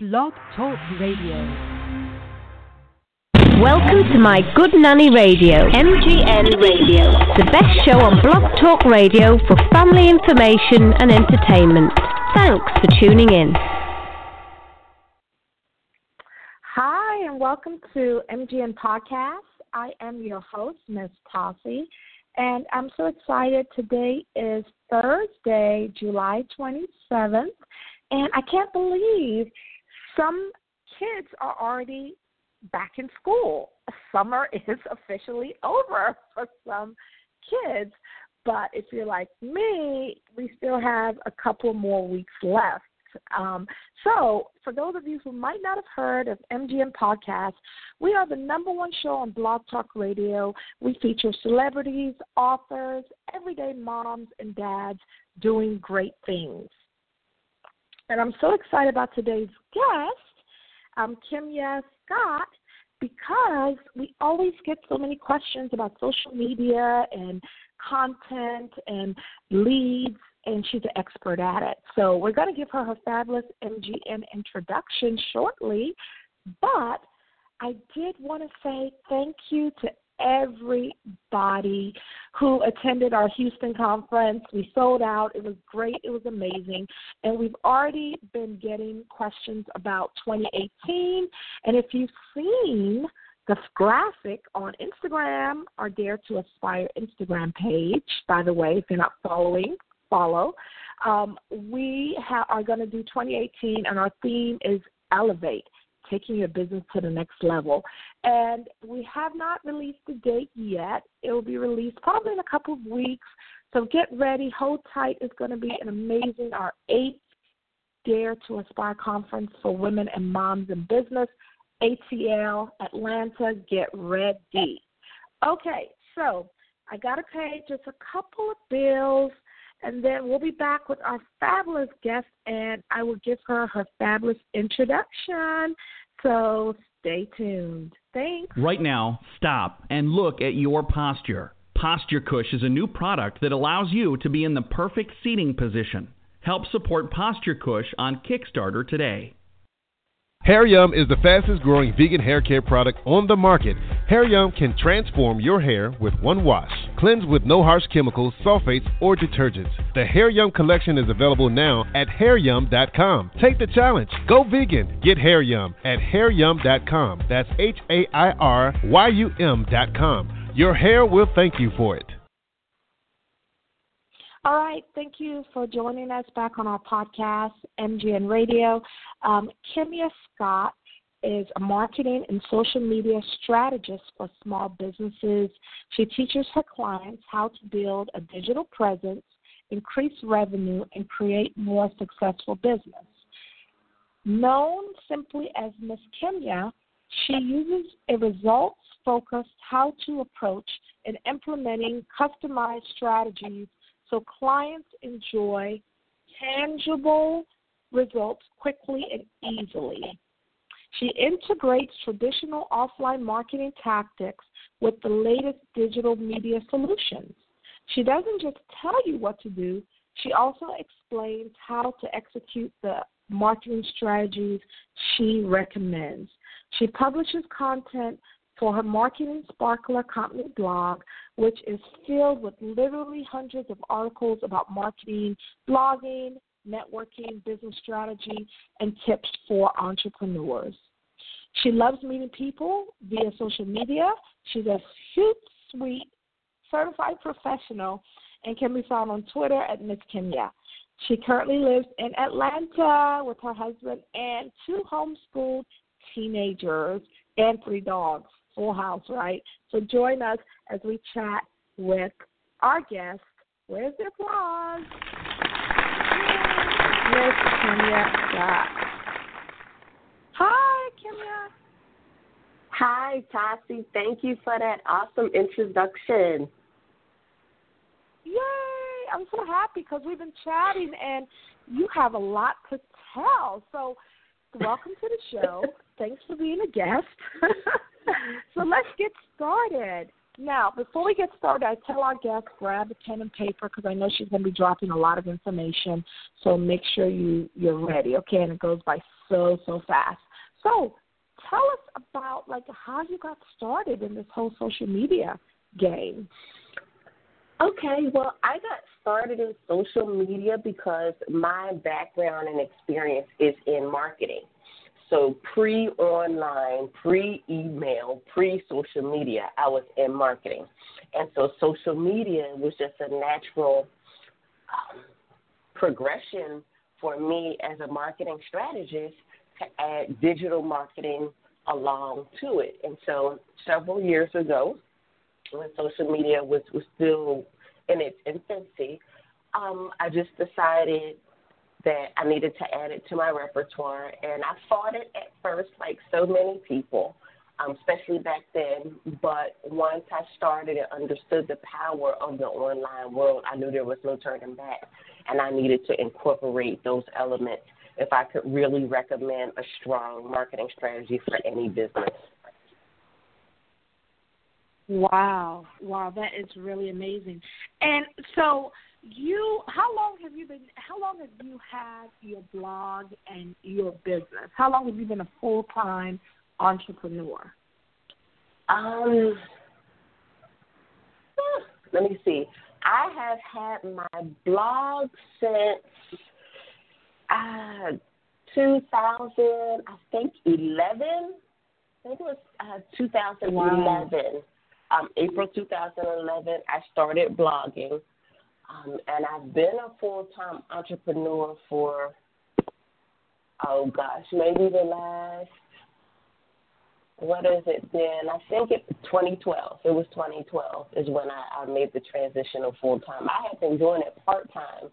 Blog Talk Radio. Welcome to my Good Nanny Radio, MGN Radio, the best show on Blog Talk Radio for family information and entertainment. Thanks for tuning in. Hi, and welcome to MGN Podcast. I am your host, Ms. Tossie, and I'm so excited. Today is Thursday, July 27th, and I can't believe some kids are already back in school. Summer is officially over for some kids, but if you're like me, we still have a couple more weeks left. Um, so, for those of you who might not have heard of MGN Podcast, we are the number one show on Blog Talk Radio. We feature celebrities, authors, everyday moms, and dads doing great things. And I'm so excited about today's guest, um, Kemya Scott, because we always get so many questions about social media and content and leads, and she's an expert at it. So we're going to give her her fabulous MGN introduction shortly, but I did want to say thank you to everybody who attended our Houston conference. We sold out. It was great. It was amazing. And we've already been getting questions about 2018. And if you've seen the graphic on Instagram, our Dare to Aspire Instagram page, by the way, if you're not following, follow. Um, we ha- are going to do 2018, and our theme is Elevate taking your business to the next level. And we have not released the date yet. It will be released probably in a couple of weeks. So get ready. Hold tight. It's going to be an amazing, our eighth Dare to Aspire conference for women and moms in business. ATL, Atlanta, get ready. Okay, so I got to pay just a couple of bills and then we'll be back with our fabulous guest, and I will give her her fabulous introduction. So stay tuned. Thanks. Right now, stop and look at your posture. Posture Cush is a new product that allows you to be in the perfect seating position. Help support Posture Cush on Kickstarter today. Hair Yum is the fastest growing vegan hair care product on the market. Hair Yum can transform your hair with one wash. Cleanse with no harsh chemicals, sulfates, or detergents. The Hair Yum collection is available now at hairyum.com. Take the challenge. Go vegan. Get Hair Yum at hairyum.com. That's H A I R Y U M.com. Your hair will thank you for it. All right, thank you for joining us back on our podcast, MGN Radio. Um, Kemya Scott is a marketing and social media strategist for small businesses. She teaches her clients how to build a digital presence, increase revenue, and create more successful business. Known simply as Miss Kemya, she uses a results focused how to approach in implementing customized strategies so clients enjoy tangible results quickly and easily. She integrates traditional offline marketing tactics with the latest digital media solutions. She doesn't just tell you what to do, she also explains how to execute the marketing strategies she recommends. She publishes content for her Marketing Sparkler Company blog, which is filled with literally hundreds of articles about marketing, blogging, networking, business strategy, and tips for entrepreneurs. She loves meeting people via social media. She's a sweet, certified professional and can be found on Twitter at Miss Kemya. She currently lives in Atlanta with her husband and two homeschooled teenagers and three dogs. Full house, right? So join us as we chat with our guest. Where's the applause? Miss Kemya Scott. Hi, Kemya. Hi, Tassie. Thank you for that awesome introduction. Yay! I'm so happy because we've been chatting and you have a lot to tell. So, welcome to the show. Thanks for being a guest. so, let's get started. Now, before we get started, I tell our guests grab a pen and paper because I know she's going to be dropping a lot of information. So make sure you you're ready, okay? And it goes by so so fast. So tell us about like how you got started in this whole social media game. Okay, well, I got started in social media because my background and experience is in marketing. So pre online, pre email, pre social media, I was in marketing. And so social media was just a natural um, progression for me as a marketing strategist to add digital marketing along to it. And so several years ago, when social media was, was still in its infancy, um, I just decided that I needed to add it to my repertoire. And I fought it at first, like so many people, um, especially back then. But once I started and understood the power of the online world, I knew there was no turning back. And I needed to incorporate those elements if I could really recommend a strong marketing strategy for any business. Wow, wow, that is really amazing. And so, you, how long have you been? How long have you had your blog and your business? How long have you been a full time entrepreneur? Um, let me see. I have had my blog since uh, 2000, I think 11. I think it was uh, 2011. Wow. Um, April 2011, I started blogging, um, and I've been a full time entrepreneur for, oh gosh, maybe the last, what has it been? I think it 2012. It was 2012 is when I, I made the transition of full time. I had been doing it part time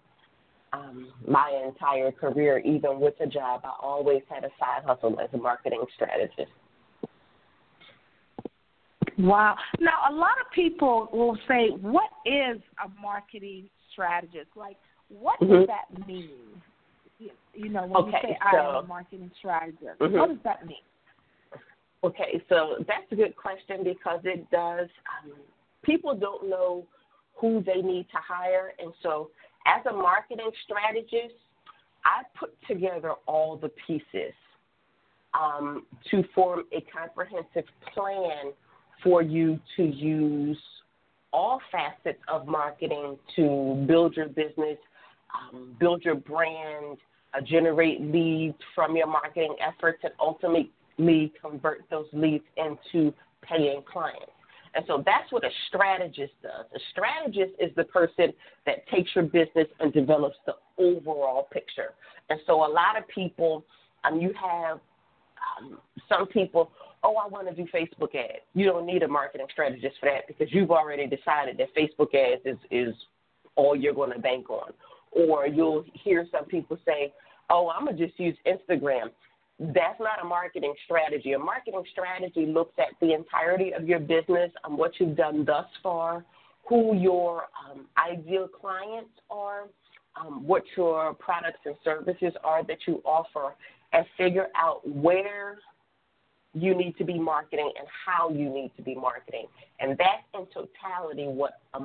um, my entire career, even with a job. I always had a side hustle as a marketing strategist. Wow. Now, a lot of people will say, what is a marketing strategist? Like, what mm-hmm. does that mean? You know, when okay, you say so, I am a marketing strategist, mm-hmm. what does that mean? Okay, so that's a good question because it does. Um, people don't know who they need to hire, and so as a marketing strategist, I put together all the pieces um, to form a comprehensive plan for you to use all facets of marketing to build your business, um, build your brand, uh, generate leads from your marketing efforts, and ultimately convert those leads into paying clients. And so that's what a strategist does. A strategist is the person that takes your business and develops the overall picture. And so a lot of people, um, you have um, some people, oh, I want to do Facebook ads. You don't need a marketing strategist for that because you've already decided that Facebook ads is, is all you're going to bank on. Or you'll hear some people say, oh, I'm going to just use Instagram. That's not a marketing strategy. A marketing strategy looks at the entirety of your business and what you've done thus far, who your um, ideal clients are, um, what your products and services are that you offer, and figure out where you need to be marketing and how you need to be marketing. And that's in totality what a,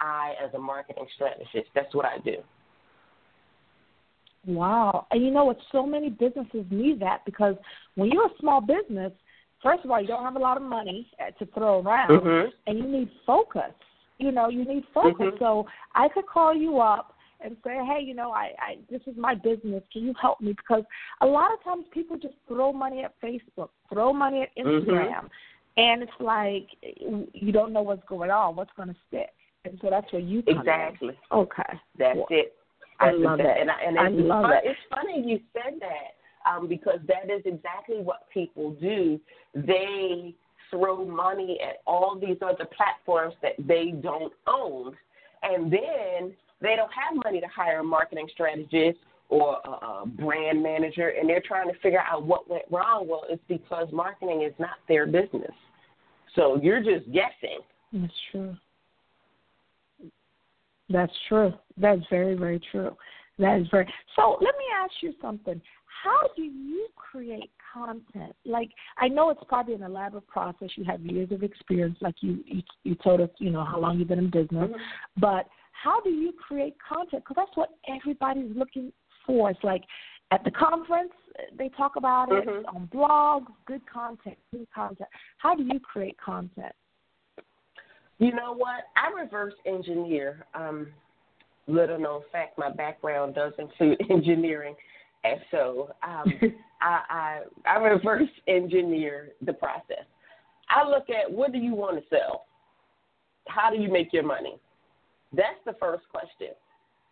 I, as a marketing strategist, that's what I do. Wow. And you know what? So many businesses need that because when you're a small business, first of all, you don't have a lot of money to throw around, mm-hmm. and you need focus. You know, you need focus. Mm-hmm. So I could call you up and say, hey, you know, I, I this is my business. Can you help me? Because a lot of times people just throw money at Facebook, throw money at mm-hmm. Instagram, mm-hmm. and it's like you don't know what's going on, what's going to stick. And so that's where you come exactly. In. Okay, that's well, it. I love that. And, I, and I it's, love fun, it. it's funny you said that um, because that is exactly what people do. They throw money at all these other platforms that they don't own, and then they don't have money to hire a marketing strategist or a, brand manager, and they're trying to figure out what went wrong. Well, it's because marketing is not their business. So you're just guessing. That's true. That's true. That's very, very true. That is very. So let me ask you something. How do you create content? Like I know it's probably an elaborate process. You have years of experience, like you you, you told us, you know, how long you've been in business. Mm-hmm. But how do you create content? Because that's what everybody's looking for. It's like at the conference they talk about it mm-hmm. on blogs, good content, good content. How do you create content? You know what? I reverse engineer. Um, little known fact, my background does include engineering, and so um, I, I I reverse engineer the process. I look at what do you want to sell? How do you make your money? That's the first question.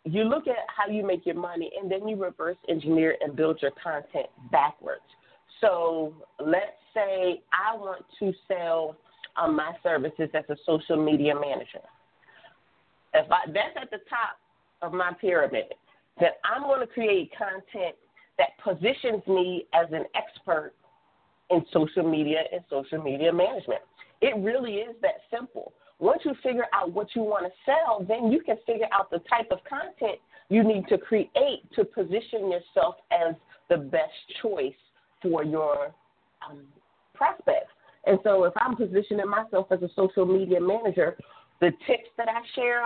You look at how you make your money, and then you reverse engineer and build your content backwards. So let's say I want to sell um, my services as a social media manager. If I, that's at the top of my pyramid, then I'm going to create content that positions me as an expert in social media and social media management. It really is that simple. Once you figure out what you want to sell, then you can figure out the type of content you need to create to position yourself as the best choice for your um, prospects. And so, if I'm positioning myself as a social media manager, the tips that I share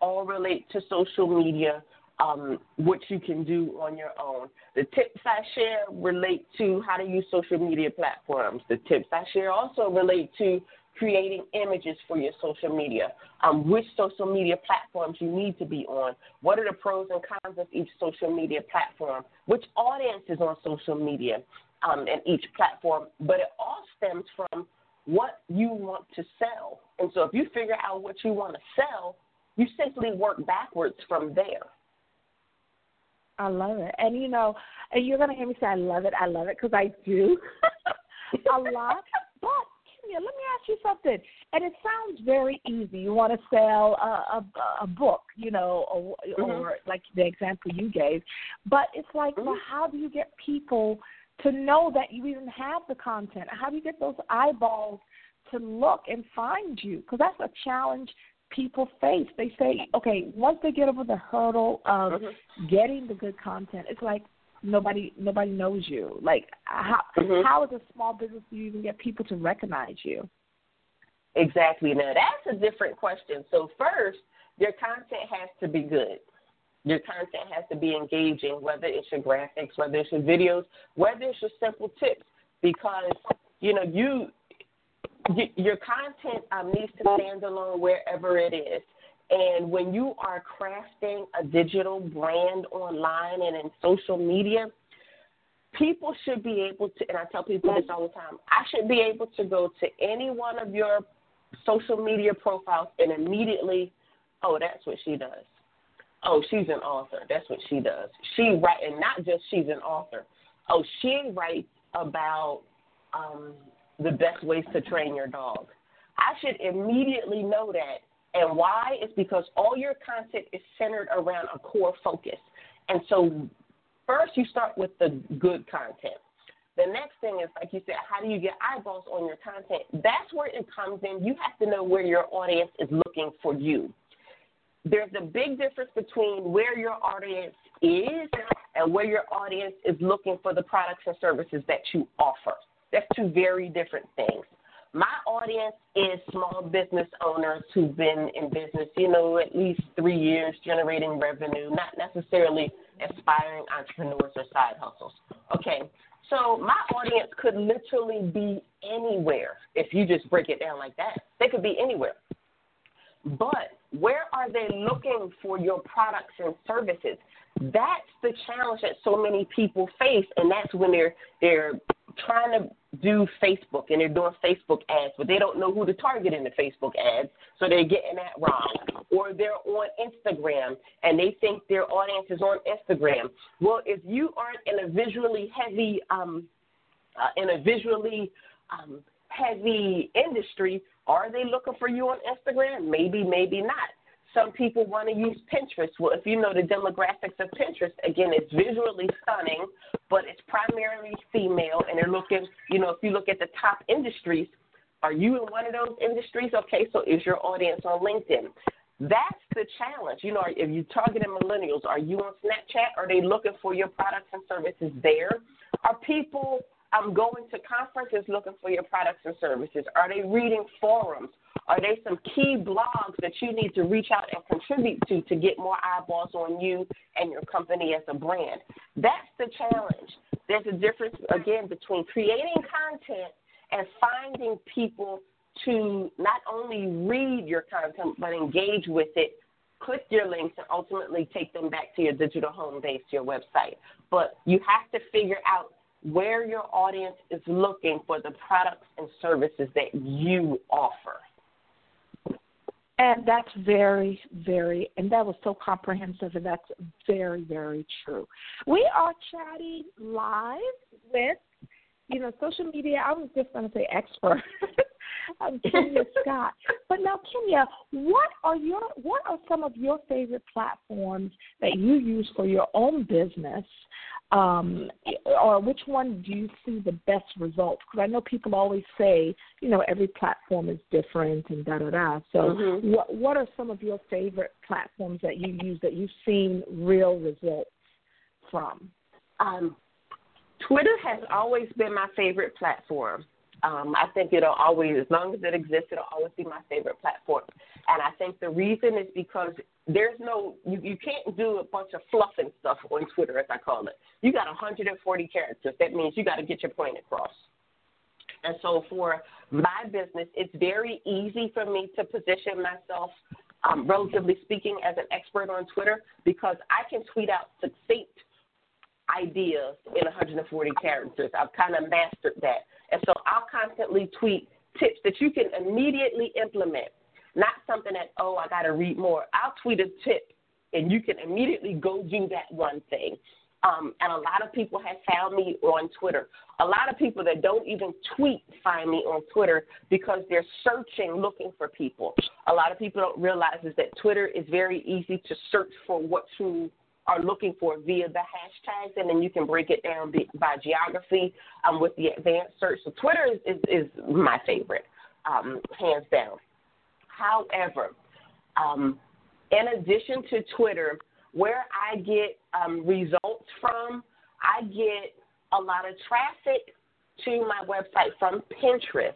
all relate to social media, um, what you can do on your own. The tips I share relate to how to use social media platforms. The tips I share also relate to creating images for your social media, um, which social media platforms you need to be on, what are the pros and cons of each social media platform, which audience is on social media um, and each platform, but it all stems from what you want to sell. And so if you figure out what you want to sell, you simply work backwards from there. I love it. And you know, and you're going to hear me say I love it, I love it because I do a lot. But Kemya, let me ask you something. And it sounds very easy. You want to sell a, a, a book, you know, or, mm-hmm. or like the example you gave. But it's like, mm-hmm. well, how do you get people to know that you even have the content? How do you get those eyeballs to look and find you? Because that's a challenge people face. They say, okay, once they get over the hurdle of mm-hmm. getting the good content, it's like nobody nobody knows you. Like how mm-hmm. how as a small business do you even get people to recognize you? Exactly. Now that's a different question. So first, your content has to be good. Your content has to be engaging, whether it's your graphics, whether it's your videos, whether it's your simple tips, because you know you your content um, needs to stand alone wherever it is. And when you are crafting a digital brand online and in social media, people should be able to, and I tell people this all the time, I should be able to go to any one of your social media profiles and immediately, oh, that's what she does. Oh, she's an author. That's what she does. She write, and not just she's an author. Oh, she writes about um, the best ways to train your dog. I should immediately know that. And why? It's because all your content is centered around a core focus. And so, first, you start with the good content. The next thing is, like you said, how do you get eyeballs on your content? That's where it comes in. You have to know where your audience is looking for you. There's a big difference between where your audience is and where your audience is looking for the products and services that you offer. That's two very different things. My audience is small business owners who've been in business, you know, at least three years, generating revenue, not necessarily aspiring entrepreneurs or side hustles. Okay, so my audience could literally be anywhere if you just break it down like that. They could be anywhere. But where are they looking for your products and services? That's the challenge that so many people face, and that's when they're they're trying to do Facebook and they're doing Facebook ads, but they don't know who to target in the Facebook ads, so they're getting that wrong. Or they're on Instagram and they think their audience is on Instagram. Well, if you aren't in a visually heavy, um, uh, in a visually um, heavy industry, are they looking for you on Instagram? Maybe, maybe not. Some people want to use Pinterest. Well, if you know the demographics of Pinterest, again, it's visually stunning, but it's primarily female, and they're looking, you know, if you look at the top industries, are you in one of those industries? Okay, so is your audience on LinkedIn? That's the challenge. You know, if you're targeting millennials, are you on Snapchat? Are they looking for your products and services there? Are people um, going to conferences looking for your products and services? Are they reading forums? Are there some key blogs that you need to reach out and contribute to to get more eyeballs on you and your company as a brand? That's the challenge. There's a difference, again, between creating content and finding people to not only read your content but engage with it click your links and ultimately take them back to your digital home base, your website. But you have to figure out where your audience is looking for the products and services that you offer. And that's very, very, and that was so comprehensive, and that's very, very true. We are chatting live with, you know, social media. I was just going to say expert. I'm Kemya Scott. But now, Kemya, what are your what are some of your favorite platforms that you use for your own business? Um, or which one do you see the best results? Because I know people always say, you know, every platform is different and da da da. So, mm-hmm. what what are some of your favorite platforms that you use that you've seen real results from? Um, Twitter has always been my favorite platform. Um, I think it'll always, as long as it exists, it'll always be my favorite platform. And I think the reason is because there's no, you, you can't do a bunch of fluffing stuff on Twitter, as I call it. You got 140 characters. That means you got to get your point across. And so for my business, it's very easy for me to position myself, um, relatively speaking, as an expert on Twitter because I can tweet out succinct ideas in 140 characters. I've kind of mastered that. And so I'll constantly tweet tips that you can immediately implement, not something that, oh, I got to read more. I'll tweet a tip and you can immediately go do that one thing. Um, and a lot of people have found me on Twitter. A lot of people that don't even tweet find me on Twitter because they're searching, looking for people. A lot of people don't realize is that Twitter is very easy to search for what you are looking for via the hashtags, and then you can break it down by geography um, with the advanced search. So Twitter is, is, is my favorite, um, hands down. However, um, in addition to Twitter, where I get um, results from, I get a lot of traffic to my website from Pinterest.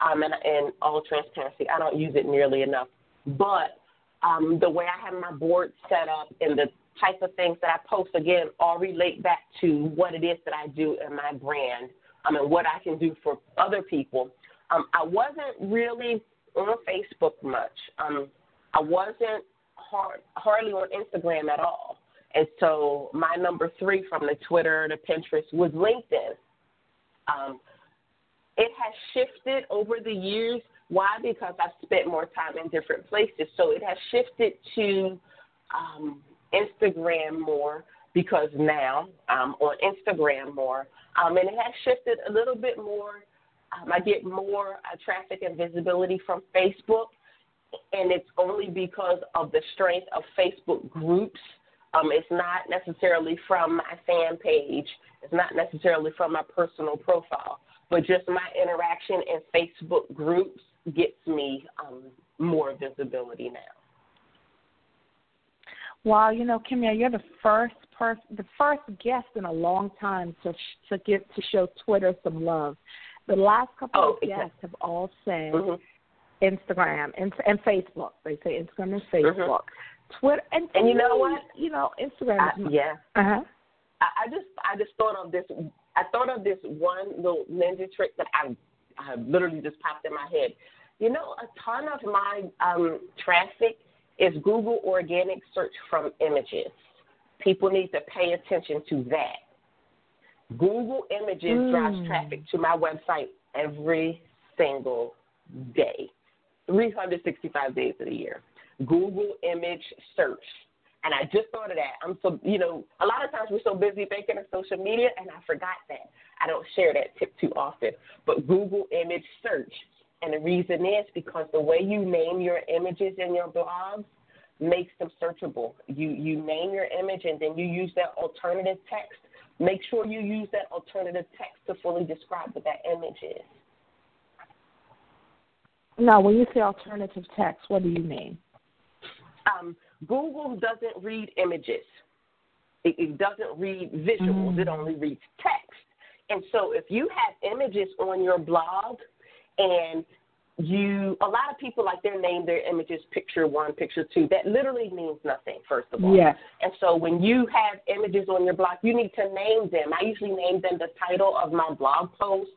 Um, and in all transparency, I don't use it nearly enough. But um, the way I have my board set up and the type of things that I post, again, all relate back to what it is that I do in my brand um, and what I can do for other people. Um, I wasn't really on Facebook much. Um, I wasn't hard, hardly on Instagram at all. And so my number three from the Twitter to Pinterest was LinkedIn. Um, it has shifted over the years. Why? Because I've spent more time in different places. So it has shifted to um, Instagram more because now I'm on Instagram more, um, and it has shifted a little bit more. Um, I get more uh, traffic and visibility from Facebook, and it's only because of the strength of Facebook groups. Um, it's not necessarily from my fan page. It's not necessarily from my personal profile, but just my interaction in Facebook groups gets me um, more visibility now. Well, you know, Kemya, you're the first person, the first guest in a long time to to get to show Twitter some love. The last couple oh, of guests have all said mm-hmm. Instagram and, and Facebook. They say Instagram and Facebook. Mm-hmm. Twitter and, and you know what? You know, Instagram. Yeah. Uh huh. I, I just I just thought of this. I thought of this one little ninja trick that I I literally just popped in my head. You know, a ton of my um, traffic is Google organic search from images. People need to pay attention to that. Google Images mm. drives traffic to my website every single day, 365 days of the year. Google image search. And I just thought of that. I'm so, you know, a lot of times we're so busy thinking of social media, and I forgot that. I don't share that tip too often. But Google image search and the reason is because the way you name your images in your blogs makes them searchable. You you name your image and then you use that alternative text. Make sure you use that alternative text to fully describe what that image is. Now, when you say alternative text, what do you mean? Um, Google doesn't read images. It, it doesn't read visuals. Mm. It only reads text. And so, if you have images on your blog and you a lot of people like their name their images picture one picture two. That literally means nothing first of all. Yes. and so when you have images on your blog you need to name them. I usually name them the title of my blog post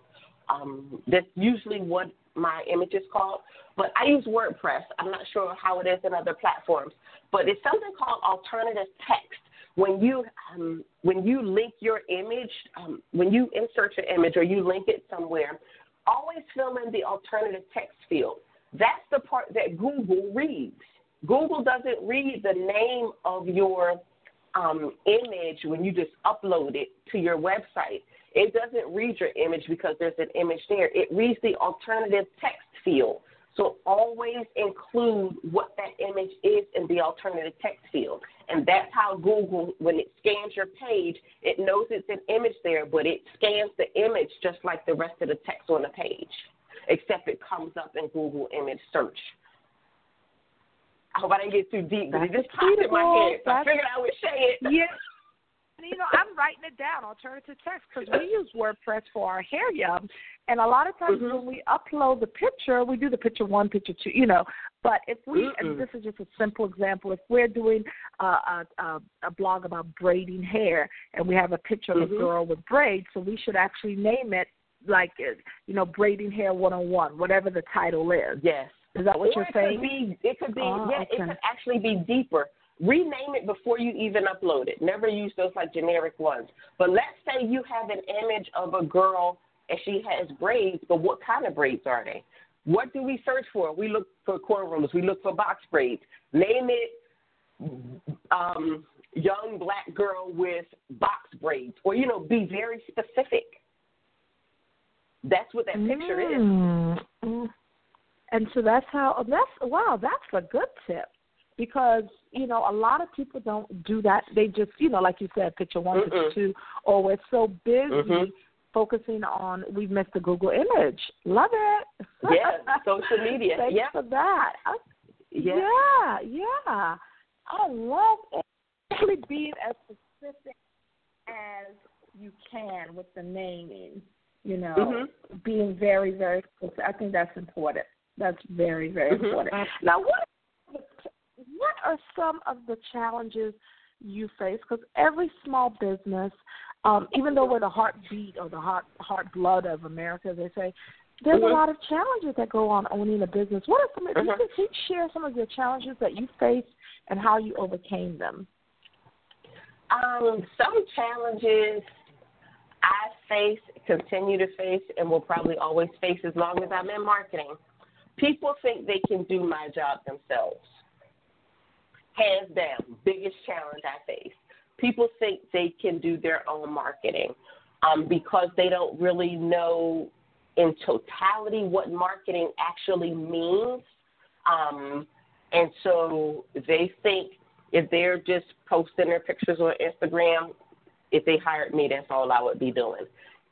um, that's usually what my image is called. But i use wordpress. I'm not sure how it is in other platforms. But it's something called alternative text. When you um, when you link your image um, when you insert your image or you link it somewhere always fill in the alternative text field. That's the part that Google reads. Google doesn't read the name of your um, image when you just upload it to your website. It doesn't read your image because there's an image there. It reads the alternative text field. So always include what that image is in the alternative text field. And that's how Google, when it scans your page, it knows it's an image there, but it scans the image just like the rest of the text on the page, except it comes up in Google image search. I hope I didn't get too deep, but it just popped in my head, so I figured I would say it. Yeah. You know, I'm writing it down, alternative text, because we use WordPress for our hair yum, and a lot of times mm-hmm. when we upload the picture, we do the picture one, picture two, you know. But if we, Mm-mm. and this is just a simple example, if we're doing a, a, a, a blog about braiding hair and we have a picture mm-hmm. of a girl with braids, so we should actually name it like, uh, you know, braiding hair 101, whatever the title is. Yes. Is that what or you're it saying? Could be, it could be, oh, yeah, okay. it could actually be deeper. Rename it before you even upload it. Never use those like generic ones. But let's say you have an image of a girl and she has braids, but what kind of braids are they? What do we search for? We look for cornrows. We look for box braids. Name it um, young black girl with box braids, or you know, be very specific. That's what that picture mm. is. And so that's how. That's wow. That's a good tip because you know a lot of people don't do that. They just you know like you said, picture one, Mm-mm. picture two, or we're so busy Mhm. focusing on we've missed the Google image. Love it. Yeah, social media. Thanks yeah. for that. I, Yeah. yeah, yeah. I love it. Actually being as specific as you can with the naming. You know, Mhm. being very, very specific. I think that's important. That's very, very Mhm. important. Now, what what are some of the challenges you face? Because every small business, um, even though we're the heartbeat or the heart heart blood of America, they say there's Mhm. a lot of challenges that go on owning a business. What are some? of Mhm. You can share some of your challenges that you faced and how you overcame them. Um, some challenges I face, continue to face, and will probably always face as long as I'm in marketing. People think they can do my job themselves. Hands down, biggest challenge I face. People think they can do their own marketing um, because they don't really know in totality what marketing actually means. Um, and so they think if they're just posting their pictures on Instagram, if they hired me, that's all I would be doing.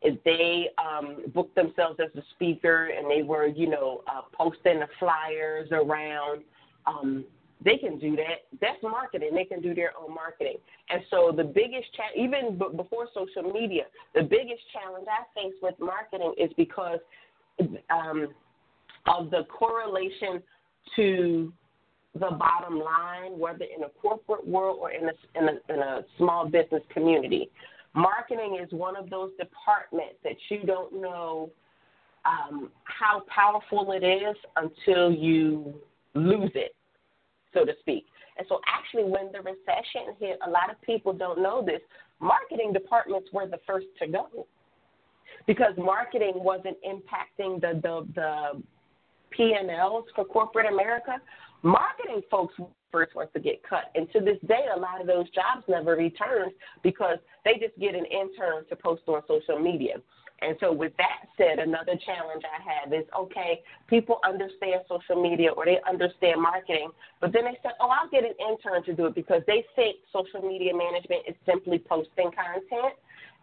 If they um, booked themselves as a speaker and they were, you know, uh, posting the flyers around, um, they can do that. That's marketing. They can do their own marketing. And so the biggest cha- even b- before social media, the biggest challenge I face with marketing is because um, of the correlation to the bottom line, whether in a corporate world or in a, in a, in a small business community. Marketing is one of those departments that you don't know um, how powerful it is until you lose it, so to speak. And so, actually, when the recession hit, a lot of people don't know this. Marketing departments were the first to go because marketing wasn't impacting the the, the P and Ls for corporate America marketing folks first ones to get cut. And to this day, a lot of those jobs never return because they just get an intern to post on social media. And so, with that said, another challenge I have is okay, people understand social media or they understand marketing, but then they say, oh, I'll get an intern to do it because they think social media management is simply posting content.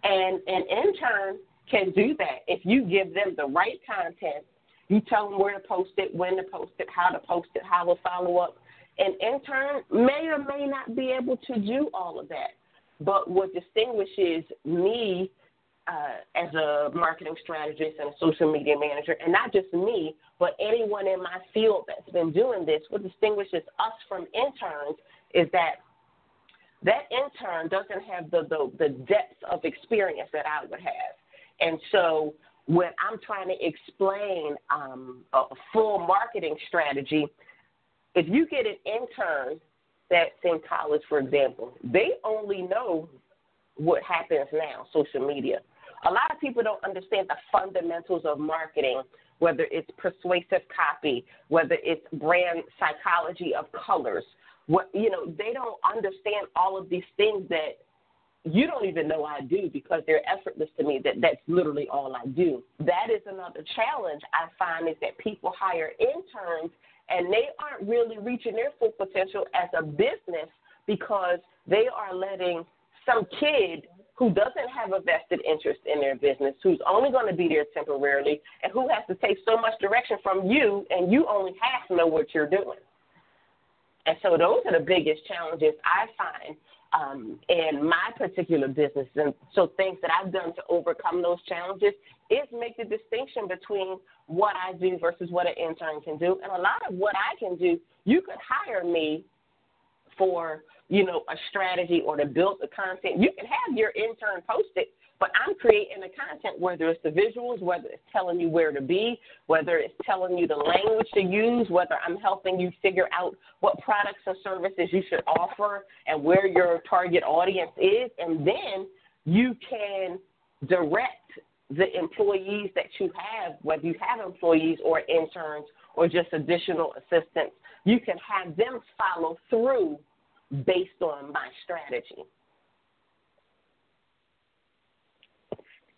And an intern can do that if you give them the right content you tell them where to post it, when to post it, how to post it, how to follow up. An intern may or may not be able to do all of that. But what distinguishes me uh, as a marketing strategist and a social media manager, and not just me, but anyone in my field that's been doing this, what distinguishes us from interns is that that intern doesn't have the, the, the depth of experience that I would have. And so when I'm trying to explain um, a full marketing strategy, if you get an intern that's in college, for example, they only know what happens now, social media. A lot of people don't understand the fundamentals of marketing, whether it's persuasive copy, whether it's brand psychology of colors. What you know, they don't understand all of these things that you don't even know I do because they're effortless to me. That that's literally all I do. That is another challenge I find is that people hire interns and they aren't really reaching their full potential as a business because they are letting some kid who doesn't have a vested interest in their business, who's only going to be there temporarily, and who has to take so much direction from you, and you only half know what you're doing. And so those are the biggest challenges I find um, in my particular business. And so things that I've done to overcome those challenges is make the distinction between what I do versus what an intern can do. And a lot of what I can do, you could hire me for, you know, a strategy or to build the content. You can have your intern post it, but I'm creating the content, whether it's the visuals, whether it's telling you where to be, whether it's telling you the language to use, whether I'm helping you figure out what products or services you should offer and where your target audience is. And then you can direct the employees that you have, whether you have employees or interns or just additional assistants, you can have them follow through based on my strategy.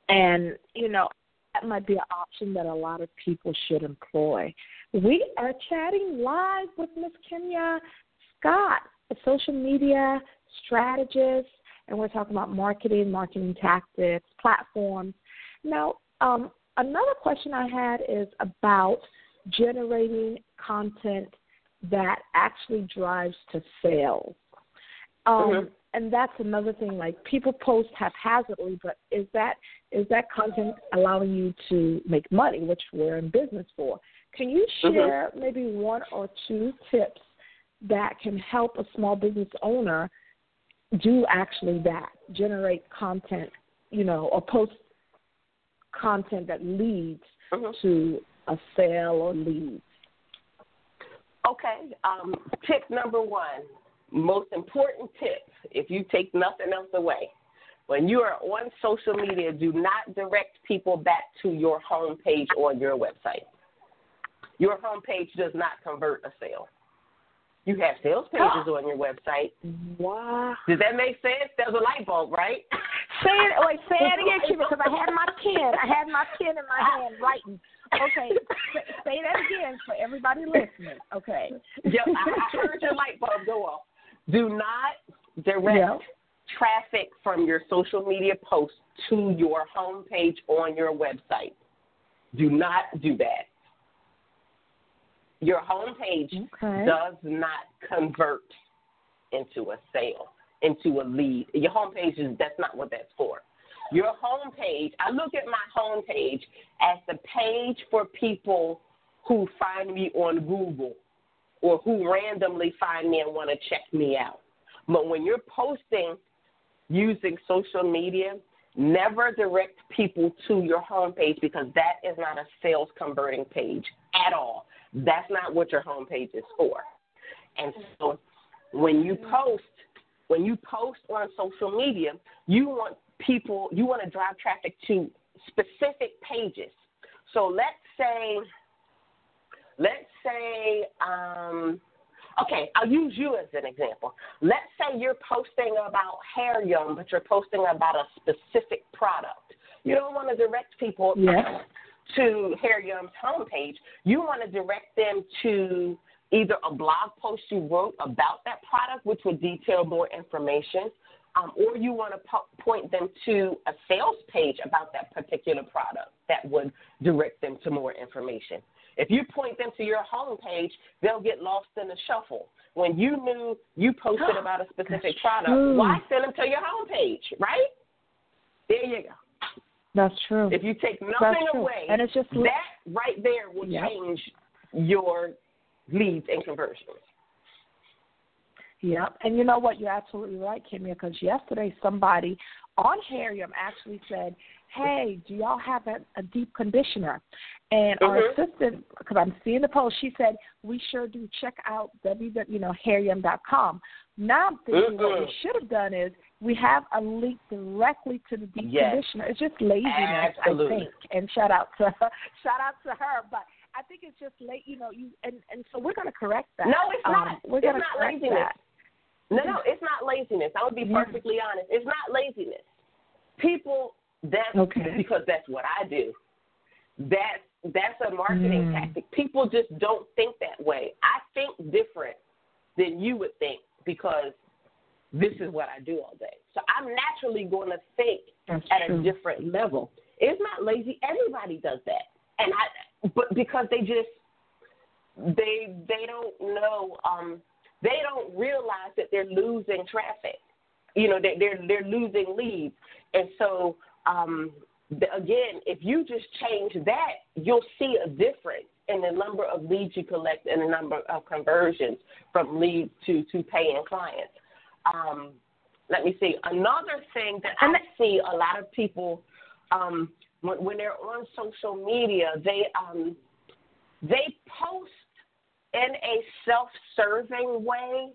And, you know, that might be an option that a lot of people should employ. We are chatting live with Miss Kemya Scott, a social media strategist, and we're talking about marketing, marketing tactics, platforms. Now, um, another question I had is about generating content that actually drives to sales. Um, mm-hmm. And that's another thing. Like people post haphazardly, but is that is that content allowing you to make money, which we're in business for? Can you mm-hmm. share mm-hmm. maybe one or two tips that can help a small business owner do actually that, generate content, you know, or post content that leads mm-hmm. to a sale or leads? Okay. Um, tip number one, most important tip, if you take nothing else away, when you are on social media, do not direct people back to your home page or your website. Your home page does not convert a sale. You have sales pages on your website. Wow. Does that make sense? There's a light bulb, right? say it, wait, say it again, Cuba, because I had my pen. I had my pen in my hand writing. Okay, say, say that again for everybody listening. Okay. Yep, I, I heard your light bulb go off. Do not direct traffic from your social media posts to your homepage on your website. Do not do that. Your homepage okay. does not convert into a sale, into a lead. Your homepage is that's not what that's for. Your homepage, I look at my homepage as the page for people who find me on Google or who randomly find me and want to check me out. But when you're posting using social media, never direct people to your homepage because that is not a sales converting page at all. That's not what your homepage is for. And so when you mm-hmm. post, when you post on social media, you want people, you want to drive traffic to specific pages. So let's say, let's say, um, okay, I'll use you as an example. Let's say you're posting about hair yum, but you're posting about a specific product. You don't want to direct people yes to Hair Yum's homepage, you want to direct them to either a blog post you wrote about that product, which would detail more information, um, or you want to po- point them to a sales page about that particular product that would direct them to more information. If you point them to your homepage, they'll get lost in the shuffle. When you knew you posted about a specific product, why send them to your homepage, right? There you go. That's true. If you take nothing away, and it's just that right there will yep. change your leads and conversions. Yep. And you know what? You're absolutely right, Kemya, because yesterday somebody on Hair Yum actually said, hey, do y'all have a, a deep conditioner? And mm-hmm. our assistant, because I'm seeing the post, she said, we sure do. Check out www, you know. Now I'm thinking mm-hmm. what we should have done is we have a link directly to the deep yes. conditioner. It's just laziness, Absolutely. I think. And shout out to shout out to her, but I think it's just late. You know, you and and so we're going to correct that. No, it's um, not. We're going to correct laziness. that. No, no, it's not laziness. I would be perfectly honest. It's not laziness. People that's okay. because that's what I do. That's that's a marketing mm. tactic. People just don't think that way. I think different than you would think because this is what I do all day. So I'm naturally going to think that's at true. a different level. It's not lazy. Everybody does that, and I but because they just they they don't know um they don't realize that they're losing traffic. You know, they, they're they're losing leads, and so um, again, if you just change that, you'll see a difference in the number of leads you collect and the number of conversions from leads to to paying clients. Um, let me see. Another thing that I see a lot of people um, when, when they're on social media, they um, they post in a self-serving way.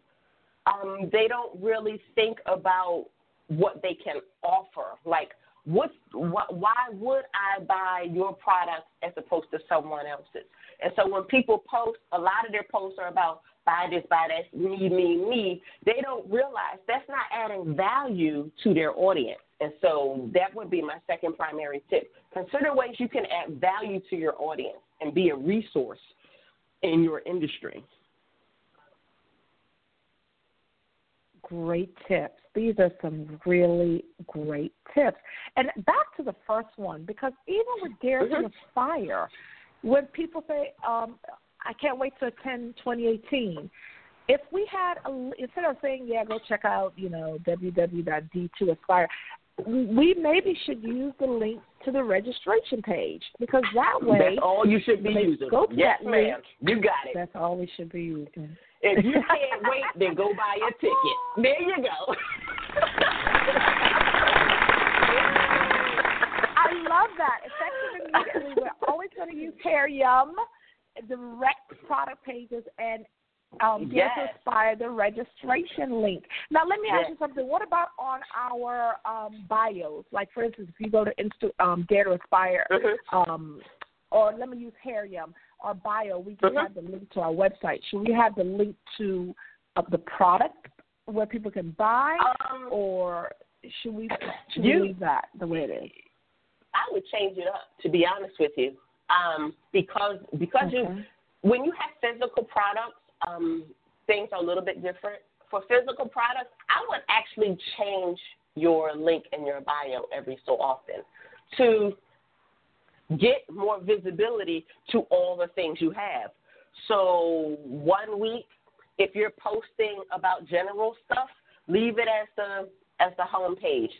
Um, they don't really think about what they can offer. Like, what, what, why would I buy your product as opposed to someone else's? And so when people post, a lot of their posts are about buy this, buy that, me, me, me. They don't realize that's not adding value to their audience. And so that would be my second primary tip. Consider ways you can add value to your audience and be a resource in your industry? Great tips. These are some really great tips. And back to the first one, because even with Dare mm-hmm. to Aspire, when people say, um, I can't wait to attend 2018, if we had, a, instead of saying, yeah, go check out, you know, www.d2aspire, we maybe should use the link to the registration page because that way that's all you should be using. Go yes, ma'am. Link, you got it. That's all we should be using. If you can't wait, then go buy your ticket. There you go. I love that. Effective immediately. We're always going to use Hair Yum, direct product pages, and um, yes. to Aspire, the registration link. Now, let me yes. ask you something. What about on our um, bios? Like, for instance, if you go to Insta, um, Dare to Aspire, mm-hmm. um, or let me use Hair Yum, our bio, we can mm-hmm. have the link to our website. Should we have the link to uh, the product where people can buy, um, or should we should you, we leave that the way it is? I would change it up, to be honest with you, um, because because okay. you when you have physical products um, things are a little bit different. For physical products, I would actually change your link in your bio every so often to get more visibility to all the things you have. So one week, if you're posting about general stuff, leave it as the as the home page.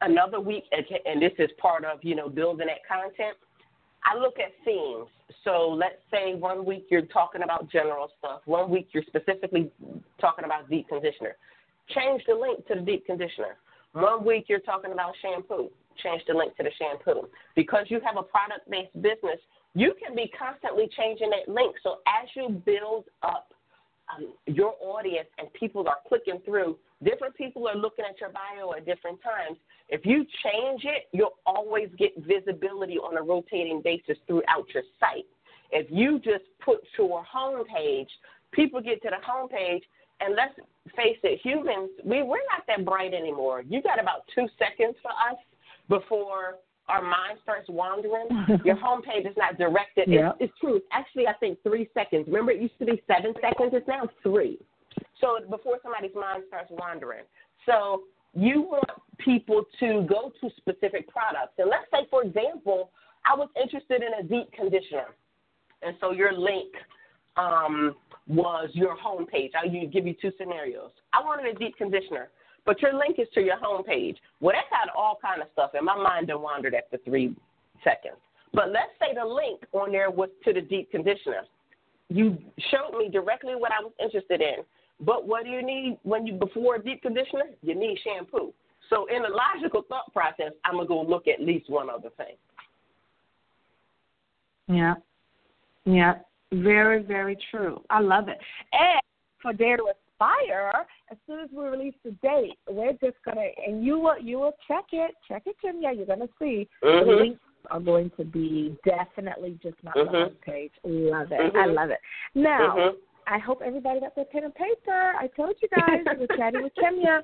Another week, and this is part of you know building that content. I look at themes. So let's say one week you're talking about general stuff. One week you're specifically talking about deep conditioner. Change the link to the deep conditioner. One week you're talking about shampoo. Change the link to the shampoo. Because you have a product based business, you can be constantly changing that link. So as you build up um, your audience and people are clicking through, different people are looking at your bio at different times. If you change it, you'll always get visibility on a rotating basis throughout your site. If you just put your homepage, people get to the homepage, and let's face it, humans, we, we're not that bright anymore. You got about two seconds for us before our mind starts wandering. Your homepage is not directed. Yeah. It's, it's true. Actually, I think three seconds. Remember, it used to be seven seconds. It's now three. So before somebody's mind starts wandering. So you want people to go to specific products. And let's say, for example, I was interested in a deep conditioner. And so your link um, was your homepage. I'll give you two scenarios. I wanted a deep conditioner, but your link is to your home page. Well, that got all kind of stuff, and my mind done wandered after three seconds. But let's say the link on there was to the deep conditioner. You showed me directly what I was interested in. But what do you need when you before a deep conditioner? You need shampoo. So in a logical thought process, I'm gonna go look at least one other thing. Yeah. Yeah. Very, very true. I love it. And for Dare as soon as we release the date, we're just gonna and you will you will check it, check it, Kim. Yeah, you're gonna see mm-hmm. the links are going to be definitely just not mm-hmm. the page. Love it. Mm-hmm. I love it. Now mm-hmm. I hope everybody got their pen and paper. I told you guys we're chatting with Kemya.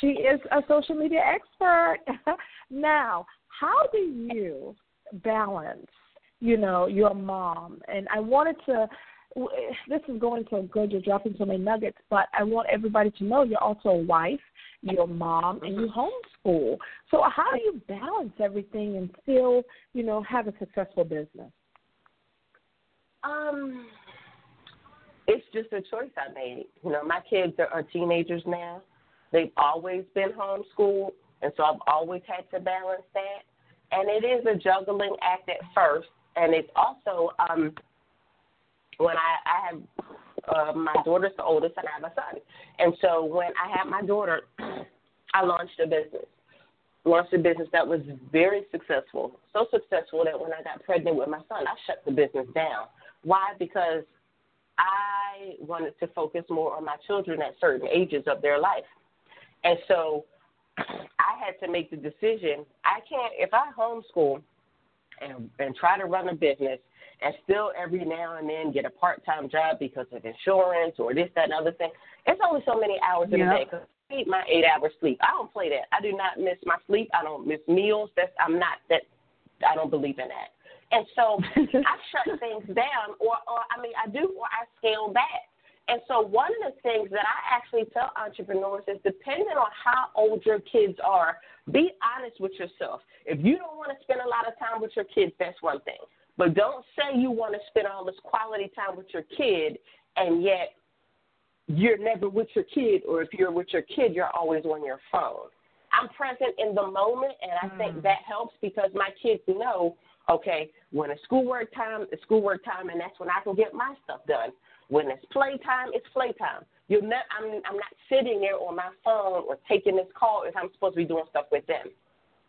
She is a social media expert. now, how do you balance, you know, your mom? And I wanted to. This is going so good. You're dropping so many nuggets, but I want everybody to know you're also a wife, you're a mom, and you homeschool. So how do you balance everything and still, you know, have a successful business? Um, it's just a choice I made. You know, my kids are, are teenagers now. They've always been homeschooled, and so I've always had to balance that. And it is a juggling act at first, and it's also um, when I, I have uh, my daughter's the oldest, and I have a son. And so when I had my daughter, I launched a business. Launched a business that was very successful, so successful that when I got pregnant with my son, I shut the business down. Why? Because I wanted to focus more on my children at certain ages of their life. And so I had to make the decision I can't, if I homeschool and, and try to run a business and still every now and then get a part time job because of insurance or this, that, and other thing, it's only so many hours in a day. Cause I need my eight hours sleep. I don't play that. I do not miss my sleep. I don't miss meals. That's I'm not that. I don't believe in that. And so I shut things down, or, or I mean, I do, or I scale back. And so one of the things that I actually tell entrepreneurs is depending on how old your kids are, be honest with yourself. If you don't want to spend a lot of time with your kids, that's one thing. But don't say you want to spend all this quality time with your kid and yet you're never with your kid, or if you're with your kid, you're always on your phone. I'm present in the moment, and I mm. think that helps because my kids know Okay, when it's schoolwork time, it's schoolwork time, and that's when I can get my stuff done. When it's playtime, it's playtime. You're not, I'm, I'm not sitting there on my phone or taking this call if I'm supposed to be doing stuff with them.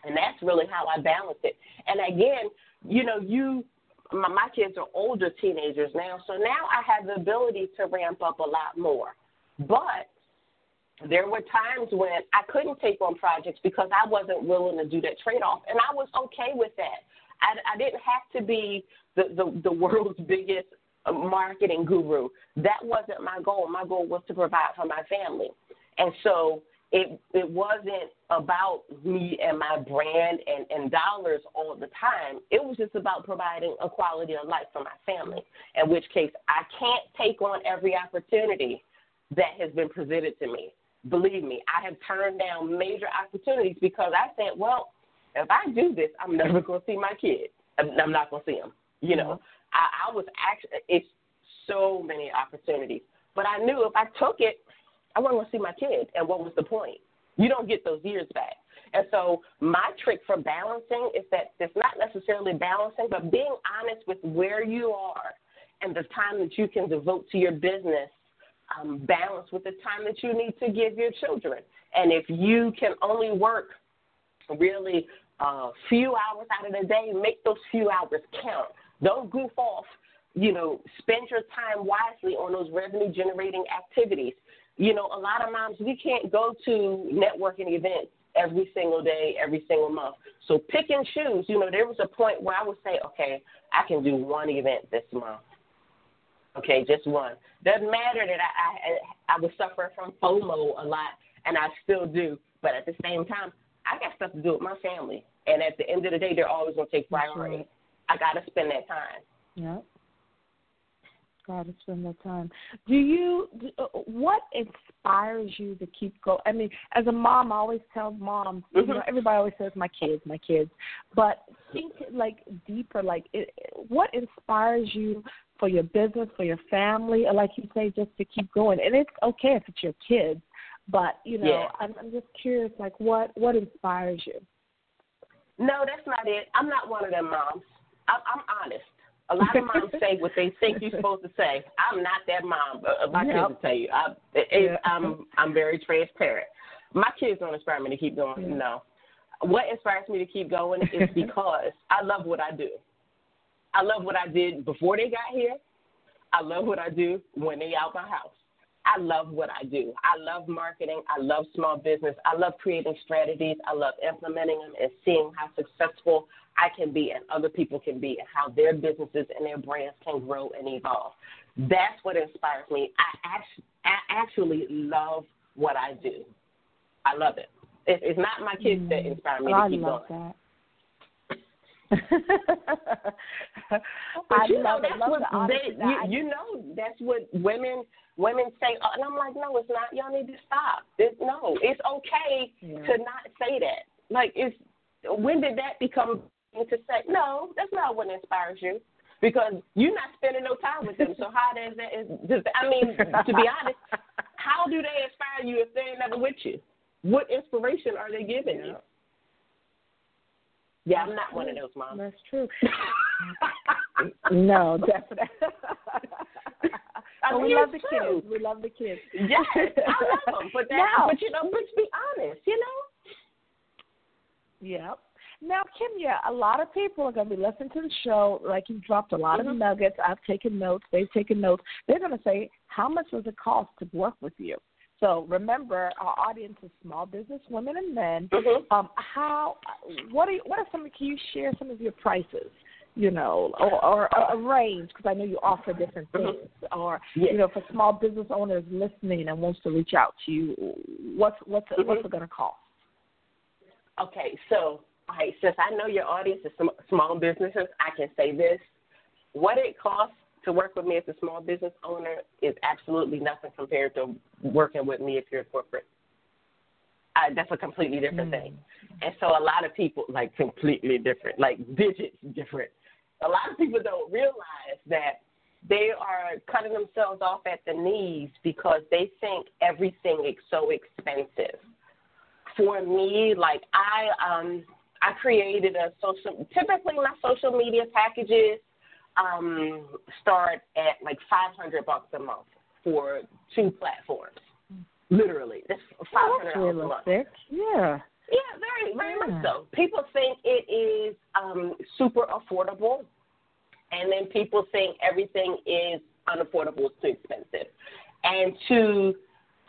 And that's really how I balance it. And again, you know, you, my, my kids are older teenagers now, so now I have the ability to ramp up a lot more. But there were times when I couldn't take on projects because I wasn't willing to do that trade off, and I was okay with that. I, I didn't have to be the, the, the world's biggest marketing guru. That wasn't my goal. My goal was to provide for my family. And so it it wasn't about me and my brand and, and dollars all the time. It was just about providing a quality of life for my family. In which case I can't take on every opportunity that has been presented to me. Believe me, I have turned down major opportunities because I said, well, if I do this, I'm never going to see my kid. I'm not going to see them. You know, mm-hmm. I, I was actually, it's so many opportunities. But I knew if I took it, I wasn't going to see my kids. And what was the point? You don't get those years back. And so my trick for balancing is that it's not necessarily balancing, but being honest with where you are and the time that you can devote to your business, um, balance with the time that you need to give your children. And if you can only work really a uh, few hours out of the day, make those few hours count. Don't goof off. You know, spend your time wisely on those revenue generating activities. You know, a lot of moms, we can't go to networking events every single day, every single month. So pick and choose. You know, there was a point where I would say, okay, I can do one event this month. Okay, just one. Doesn't matter that I I, I was suffering from FOMO a lot, and I still do. But at the same time, I got stuff to do with my family, and at the end of the day, they're always going to take priority. Right. I got to spend that time. Yeah. Got to spend that time. Do you? Uh, what inspires you to keep going? I mean, as a mom, I always tell moms. Mm-hmm. You know, everybody always says my kids, my kids. But think like deeper. Like, it, what inspires you for your business, for your family, or like you say, just to keep going? And it's okay if it's your kids, But you know, Yeah. I'm, I'm just curious, like what what inspires you? No, that's not it. I'm not one of them moms. I'm honest. A lot of moms say what they think you're supposed to say. I'm not that mom. Uh, My Yep. kids will tell you. I, it, Yeah. I'm I'm very transparent. My kids don't inspire me to keep going. Yeah. No. What inspires me to keep going is because I love what I do. I love what I did before they got here. I love what I do when they out my house. I love what I do. I love marketing. I love small business. I love creating strategies. I love implementing them and seeing how successful I can be and other people can be and how their businesses and their brands can grow and evolve. That's what inspires me. I actually, I actually love what I do. I love it. It- It's not my kids that mm-hmm. inspire me Oh, to I love going. that. But I you know that's what the they, you, you know that's what women women say, oh, and I'm like, no, it's not. Y'all need to stop. It, no, it's okay Yeah. to not say that. Like, it's when did that become to say no? That's not what inspires you. Because you're not spending no time with them, so how does that? Is, does I mean, to be honest, how do they inspire you if they're never with you? What inspiration are they giving you? Yeah, I'm not one of those moms. That's true. no, definitely. I we love the true. kids. We love the kids. Yes, I love them, but that, Now- but you know, let's be honest, you know. Yep. Now, Kim, yeah, a lot of people are going to be listening to the show. Like you dropped a lot Mhm. of nuggets. I've taken notes. They've taken notes. They're going to say, how much does it cost to work with you? So remember, our audience is small business women and men. Mhm. Um, how? What are you, what are some? Can you share some of your prices? You know, or, or a, a range because I know you offer different Mhm. things. Or Yes. you know, for small business owners listening and wants to reach out to you, what's what's Mhm. what's it going to cost? Okay, so all right, since I know your audience is sm- small businesses, I can say this: what it costs to work with me as a small business owner is absolutely nothing compared to working with me if you're a corporate. I, that's a completely different thing. And so a lot of people like completely different, like digits different. A lot of people don't realize that they are cutting themselves off at the knees because they think everything is so expensive. For me, like I um I created a social typically my social media packages um start at like five hundred bucks a month for two platforms. Literally. That's Oh, hundred that's dollars a month. Yeah. Yeah, very, very Yeah. much so. People think it is um, super affordable, and then people think everything is unaffordable, it's too expensive. And to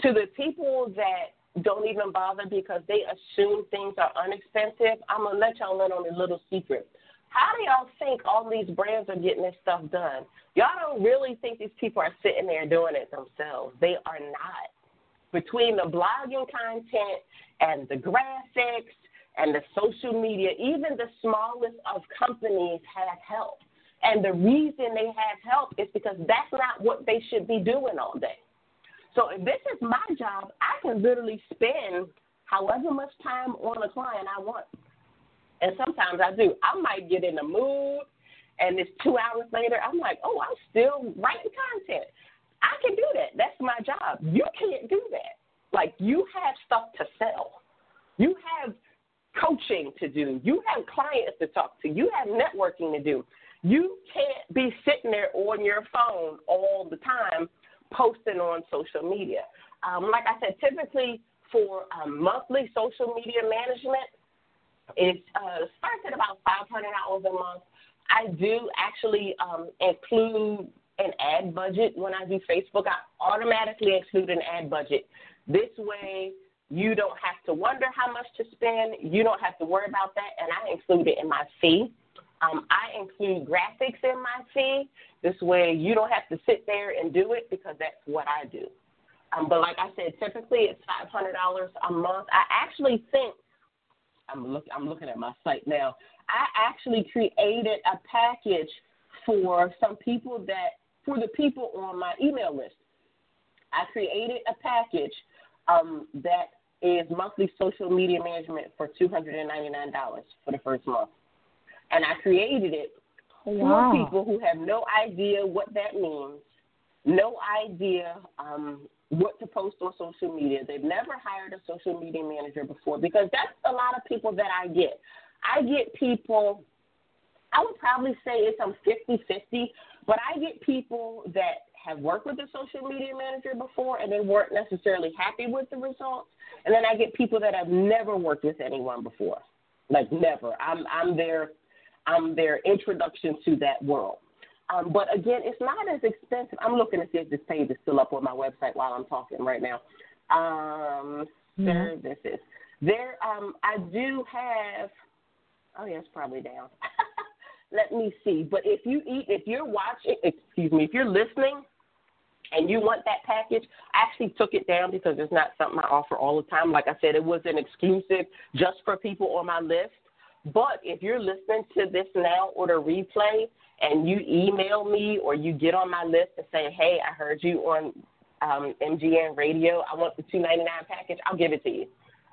to the people that don't even bother because they assume things are inexpensive, I'm gonna let y'all in on a little secret. How do y'all think all these brands are getting this stuff done? Y'all don't really think these people are sitting there doing it themselves. They are not between the blogging content and the graphics and the social media, even the smallest of companies have help. And the reason they have help is because that's not what they should be doing all day. So if this is my job, I can literally spend however much time on a client I want. And sometimes I do. I might get in the mood, and it's two hours later, I'm like, oh, I'm still writing content. I can do that. That's my job. You can't do that. Like, you have stuff to sell, you have coaching to do, you have clients to talk to, you have networking to do. You can't be sitting there on your phone all the time posting on social media. Um, like I said, typically for um, monthly social media management, it uh, starts at about $500 a month. I do actually um, include an ad budget when I do Facebook. I automatically include an ad budget. This way, you don't have to wonder how much to spend. You don't have to worry about that, and I include it in my fee. Um, I include graphics in my fee. This way, you don't have to sit there and do it because that's what I do. Um, but like I said, typically it's five hundred dollars a month. I actually think I'm look I'm looking at my site now. I actually created a package for some people that for the people on my email list. I created a package um, that is monthly social media management for two hundred and ninety nine dollars for the first month, and I created it Wow. for people who have no idea what that means no idea um, what to post on social media. They've never hired a social media manager before because that's a lot of people that I get. I get people, I would probably say it's I'm 50 50, but I get people that have worked with a social media manager before and they weren't necessarily happy with the results. And then I get people that have never worked with anyone before. Like never. I'm I'm their I'm their introduction to that world. Um, but again, it's not as expensive. I'm looking to see if this page is still up on my website while I'm talking right now. Um, mm-hmm. Services. There, um, I do have. Oh, yeah, it's probably down. Let me see. But if you eat, if you're watching, excuse me, if you're listening, and you want that package, I actually took it down because it's not something I offer all the time. Like I said, it was an exclusive just for people on my list. But if you're listening to this now or the replay, and you email me or you get on my list and say, hey, I heard you on um, MGN radio, I want the two ninety nine package, I'll give it to you.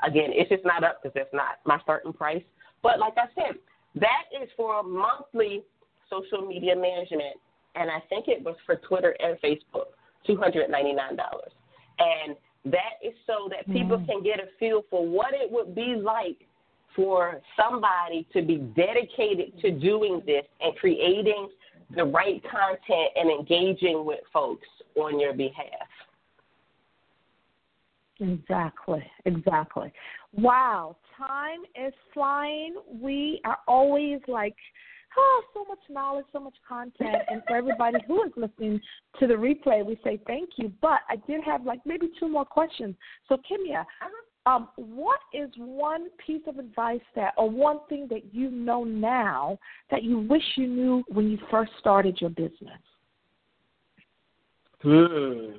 Again, it's just not up because that's not my starting price. But like I said, that is for monthly social media management, and I think it was for Twitter and Facebook, two hundred ninety nine dollars, and that is so that people mm. can get a feel for what it would be like for somebody to be dedicated to doing this and creating the right content and engaging with folks on your behalf. Exactly, exactly. Wow, time is flying. We are always like, oh, so much knowledge, so much content. And for everybody who is listening to the replay, we say thank you. But I did have like maybe two more questions. So, Kemya, uh-huh. Um, what is one piece of advice that, or one thing that you know now that you wish you knew when you first started your business? Hmm.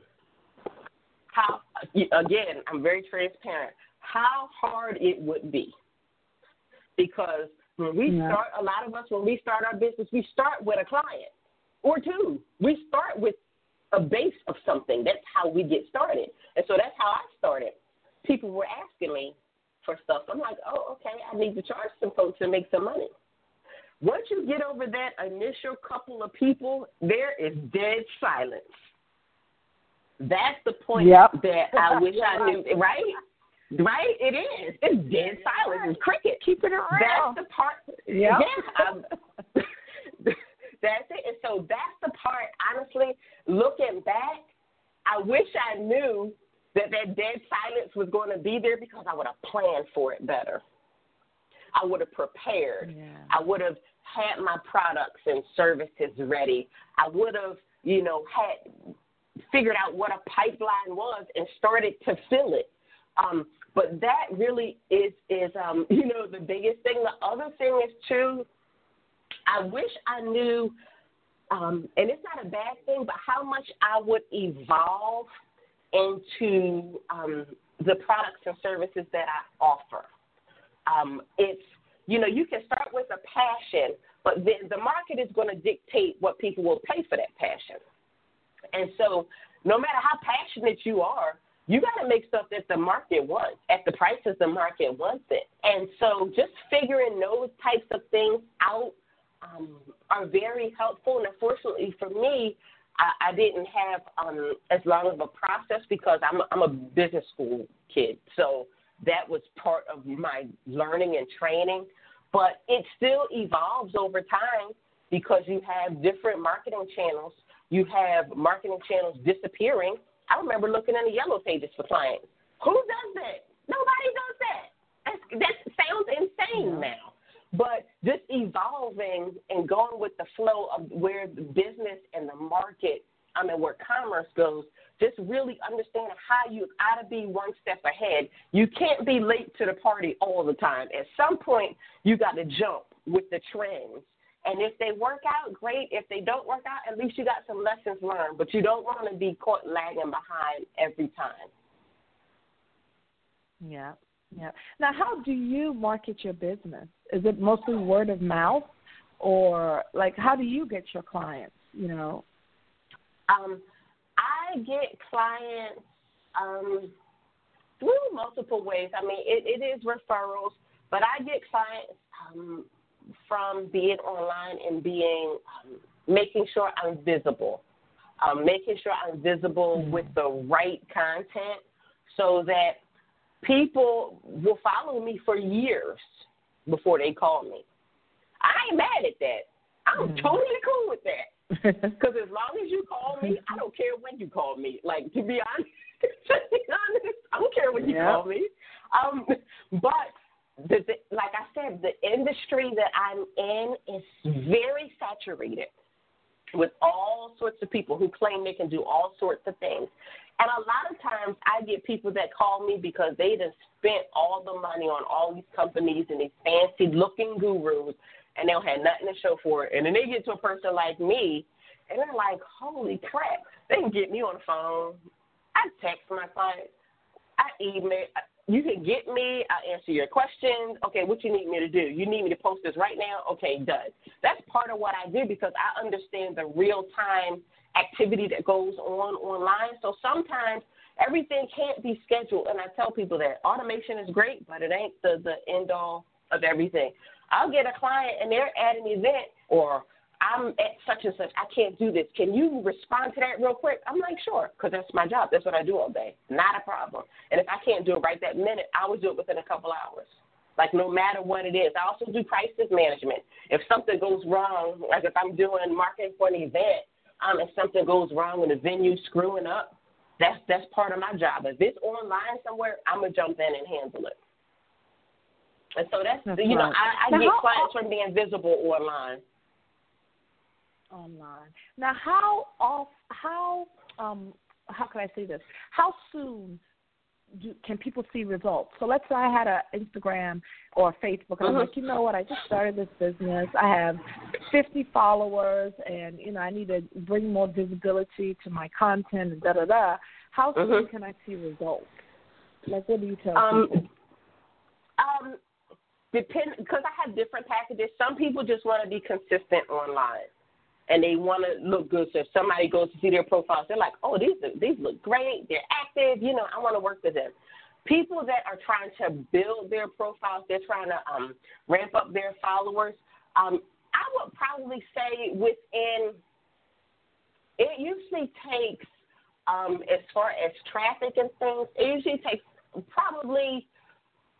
How again? I'm very transparent. How hard it would be, because when we yeah. start, a lot of us when we start our business, we start with a client or two. We start with a base of something. That's how we get started, and so that's how I started people were asking me for stuff. I'm like, oh, okay, I need to charge some folks and make some money. Once you get over that initial couple of people, there is dead silence. That's the point yep. that I wish I knew, right? Right? It is. It's dead silence. It's cricket. Keep it around. That's the part. Yep. Yeah. Um, that's it. And so that's the part, honestly, looking back, I wish I knew that that dead silence was going to be there because I would have planned for it better. I would have prepared. Yeah. I would have had my products and services ready. I would have, you know, had figured out what a pipeline was and started to fill it. Um, but that really is is um, you know the biggest thing. The other thing is too. I wish I knew, um, and it's not a bad thing, but how much I would evolve into um, the products and services that I offer. Um, it's you know you can start with a passion, but then the market is going to dictate what people will pay for that passion. And so, no matter how passionate you are, you got to make stuff that the market wants at the prices the market wants it. And so, just figuring those types of things out um, are very helpful. And unfortunately for me, I, I didn't have um, as long of a process because I'm a, I'm a business school kid, so that was part of my learning and training. But it still evolves over time because you have different marketing channels. You have marketing channels disappearing. I remember looking in the yellow pages for clients. Who does that? Nobody does that. That's, that sounds insane now but just evolving and going with the flow of where the business and the market, I mean, where commerce goes, just really understanding how you ought to be one step ahead. You can't be late to the party all the time. At some point, you got to jump with the trends. And if they work out, great. If they don't work out, at least you got some lessons learned. But you don't want to be caught lagging behind every time. Yeah, yeah. Now, how do you market your business? Is it mostly word of mouth, or like how do you get your clients? You know. Um, I get clients um, through multiple ways. I mean, it, it is referrals, but I get clients um, from being online and being um, making sure I'm visible. um, making sure I'm visible mm-hmm. with the right content so that people will follow me for years before they call me. I ain't mad at that. I'm mm-hmm. totally cool with that. Because as long as you call me, I don't care when you call me. Like to be honest, to be honest, I don't care when you yep. call me. Um, but the, the, like I said, the industry that I'm in is very saturated with all sorts of people who claim they can do all sorts of things. And a lot of times I get people that call me because they just spent all the money on all these companies and these fancy looking gurus and they don't have nothing to show for it. And then they get to a person like me and they're like, Holy crap, they can get me on the phone. I text my clients, I email you can get me. I answer your questions. Okay, what you need me to do? You need me to post this right now? Okay, done. That's part of what I do because I understand the real time activity that goes on online. So sometimes everything can't be scheduled, and I tell people that automation is great, but it ain't the the end all of everything. I'll get a client and they're at an event or I'm at such and such. I can't do this. Can you respond to that real quick? I'm like, sure, because that's my job. That's what I do all day. Not a problem. And if I can't do it right that minute, I will do it within a couple hours. Like no matter what it is. I also do crisis management. If something goes wrong, like if I'm doing marketing for an event, um, if something goes wrong and the venue screwing up, that's that's part of my job. If it's online somewhere, I'm gonna jump in and handle it. And so that's, that's you right. know I, I get clients from being visible online online. Now, how off? How um? How can I say this? How soon do, can people see results? So let's say I had an Instagram or Facebook, and I'm like, you know what? I just started this business. I have 50 followers, and you know, I need to bring more visibility to my content and da da da. How soon mm-hmm. can I see results? Like, what do you tell um, people? Um, depend because I have different packages. Some people just want to be consistent online and they want to look good. So if somebody goes to see their profiles, they're like, oh, these these look great. They're active. You know, I want to work with them. People that are trying to build their profiles, they're trying to um, ramp up their followers. Um, I would probably say within, it usually takes, um, as far as traffic and things, it usually takes probably,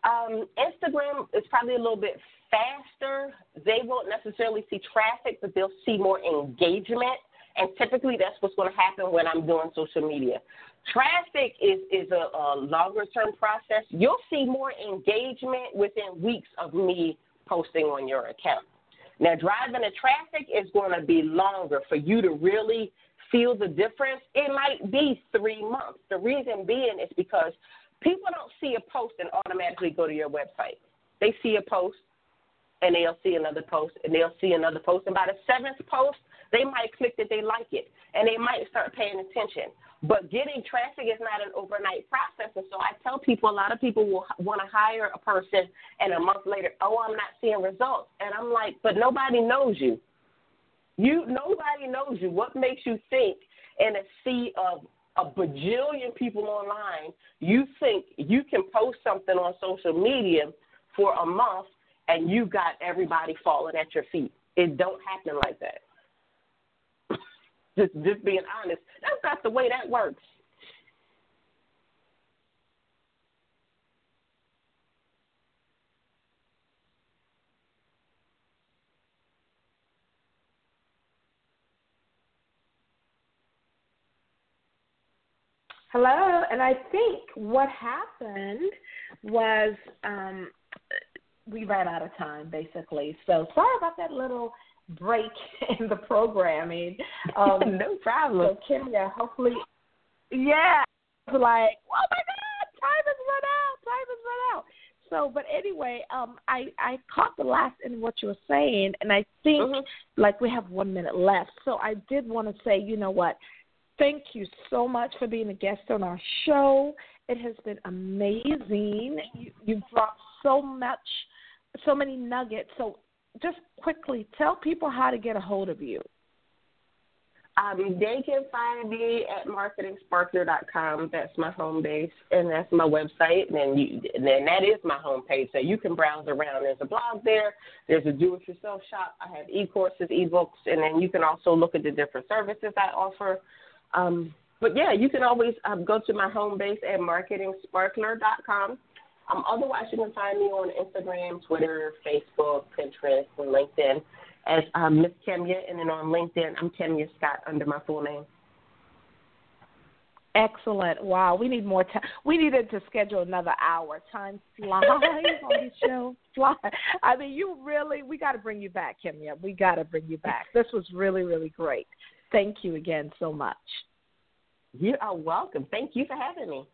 um, Instagram is probably a little bit faster, they won't necessarily see traffic, but they'll see more engagement. And typically, that's what's going to happen when I'm doing social media. Traffic is, is a, a longer term process. You'll see more engagement within weeks of me posting on your account. Now, driving the traffic is going to be longer for you to really feel the difference. It might be three months. The reason being is because people don't see a post and automatically go to your website. They see a post, and they'll see another post and they'll see another post. And by the seventh post, they might click that they like it and they might start paying attention. But getting traffic is not an overnight process. And so I tell people, a lot of people will want to hire a person and a month later, oh, I'm not seeing results. And I'm like, but nobody knows you. You nobody knows you. What makes you think in a sea of a bajillion people online, you think you can post something on social media for a month and you got everybody falling at your feet. It don't happen like that. just just being honest. That's not the way that works. Hello, and I think what happened was um, we ran out of time basically. So sorry about that little break in the programming. Um, no problem. So Kemya, hopefully, yeah, like oh my God, time has run out. Time has run out. So, but anyway, um, I I caught the last in what you were saying, and I think mm-hmm. like we have one minute left. So I did want to say, you know what? Thank you so much for being a guest on our show. It has been amazing. You, you've brought so much so many nuggets. So just quickly tell people how to get a hold of you. Um, they can find me at marketingsparkler.com. That's my home base, and that's my website. And then, you, and then that is my home page. So you can browse around. There's a blog there. There's a do-it-yourself shop. I have e-courses, e-books, and then you can also look at the different services I offer. Um, but yeah, you can always um, go to my home base at marketingsparkler.com. Um, otherwise, you can find me on Instagram, Twitter, Facebook, Pinterest, and LinkedIn as um, Miss Kemya, and then on LinkedIn, I'm Kemya Scott under my full name. Excellent. Wow, we need more time. We needed to schedule another hour. Time flies on this show. Fly. I mean, you really. We got to bring you back, Kemya. We got to bring you back. This was really, really great. Thank you again so much. You are welcome. Thank you for having me.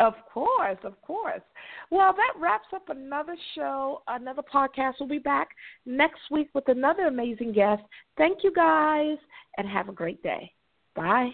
Of course, of course. Well, that wraps up another show, another podcast. We'll be back next week with another amazing guest. Thank you guys, and have a great day. Bye.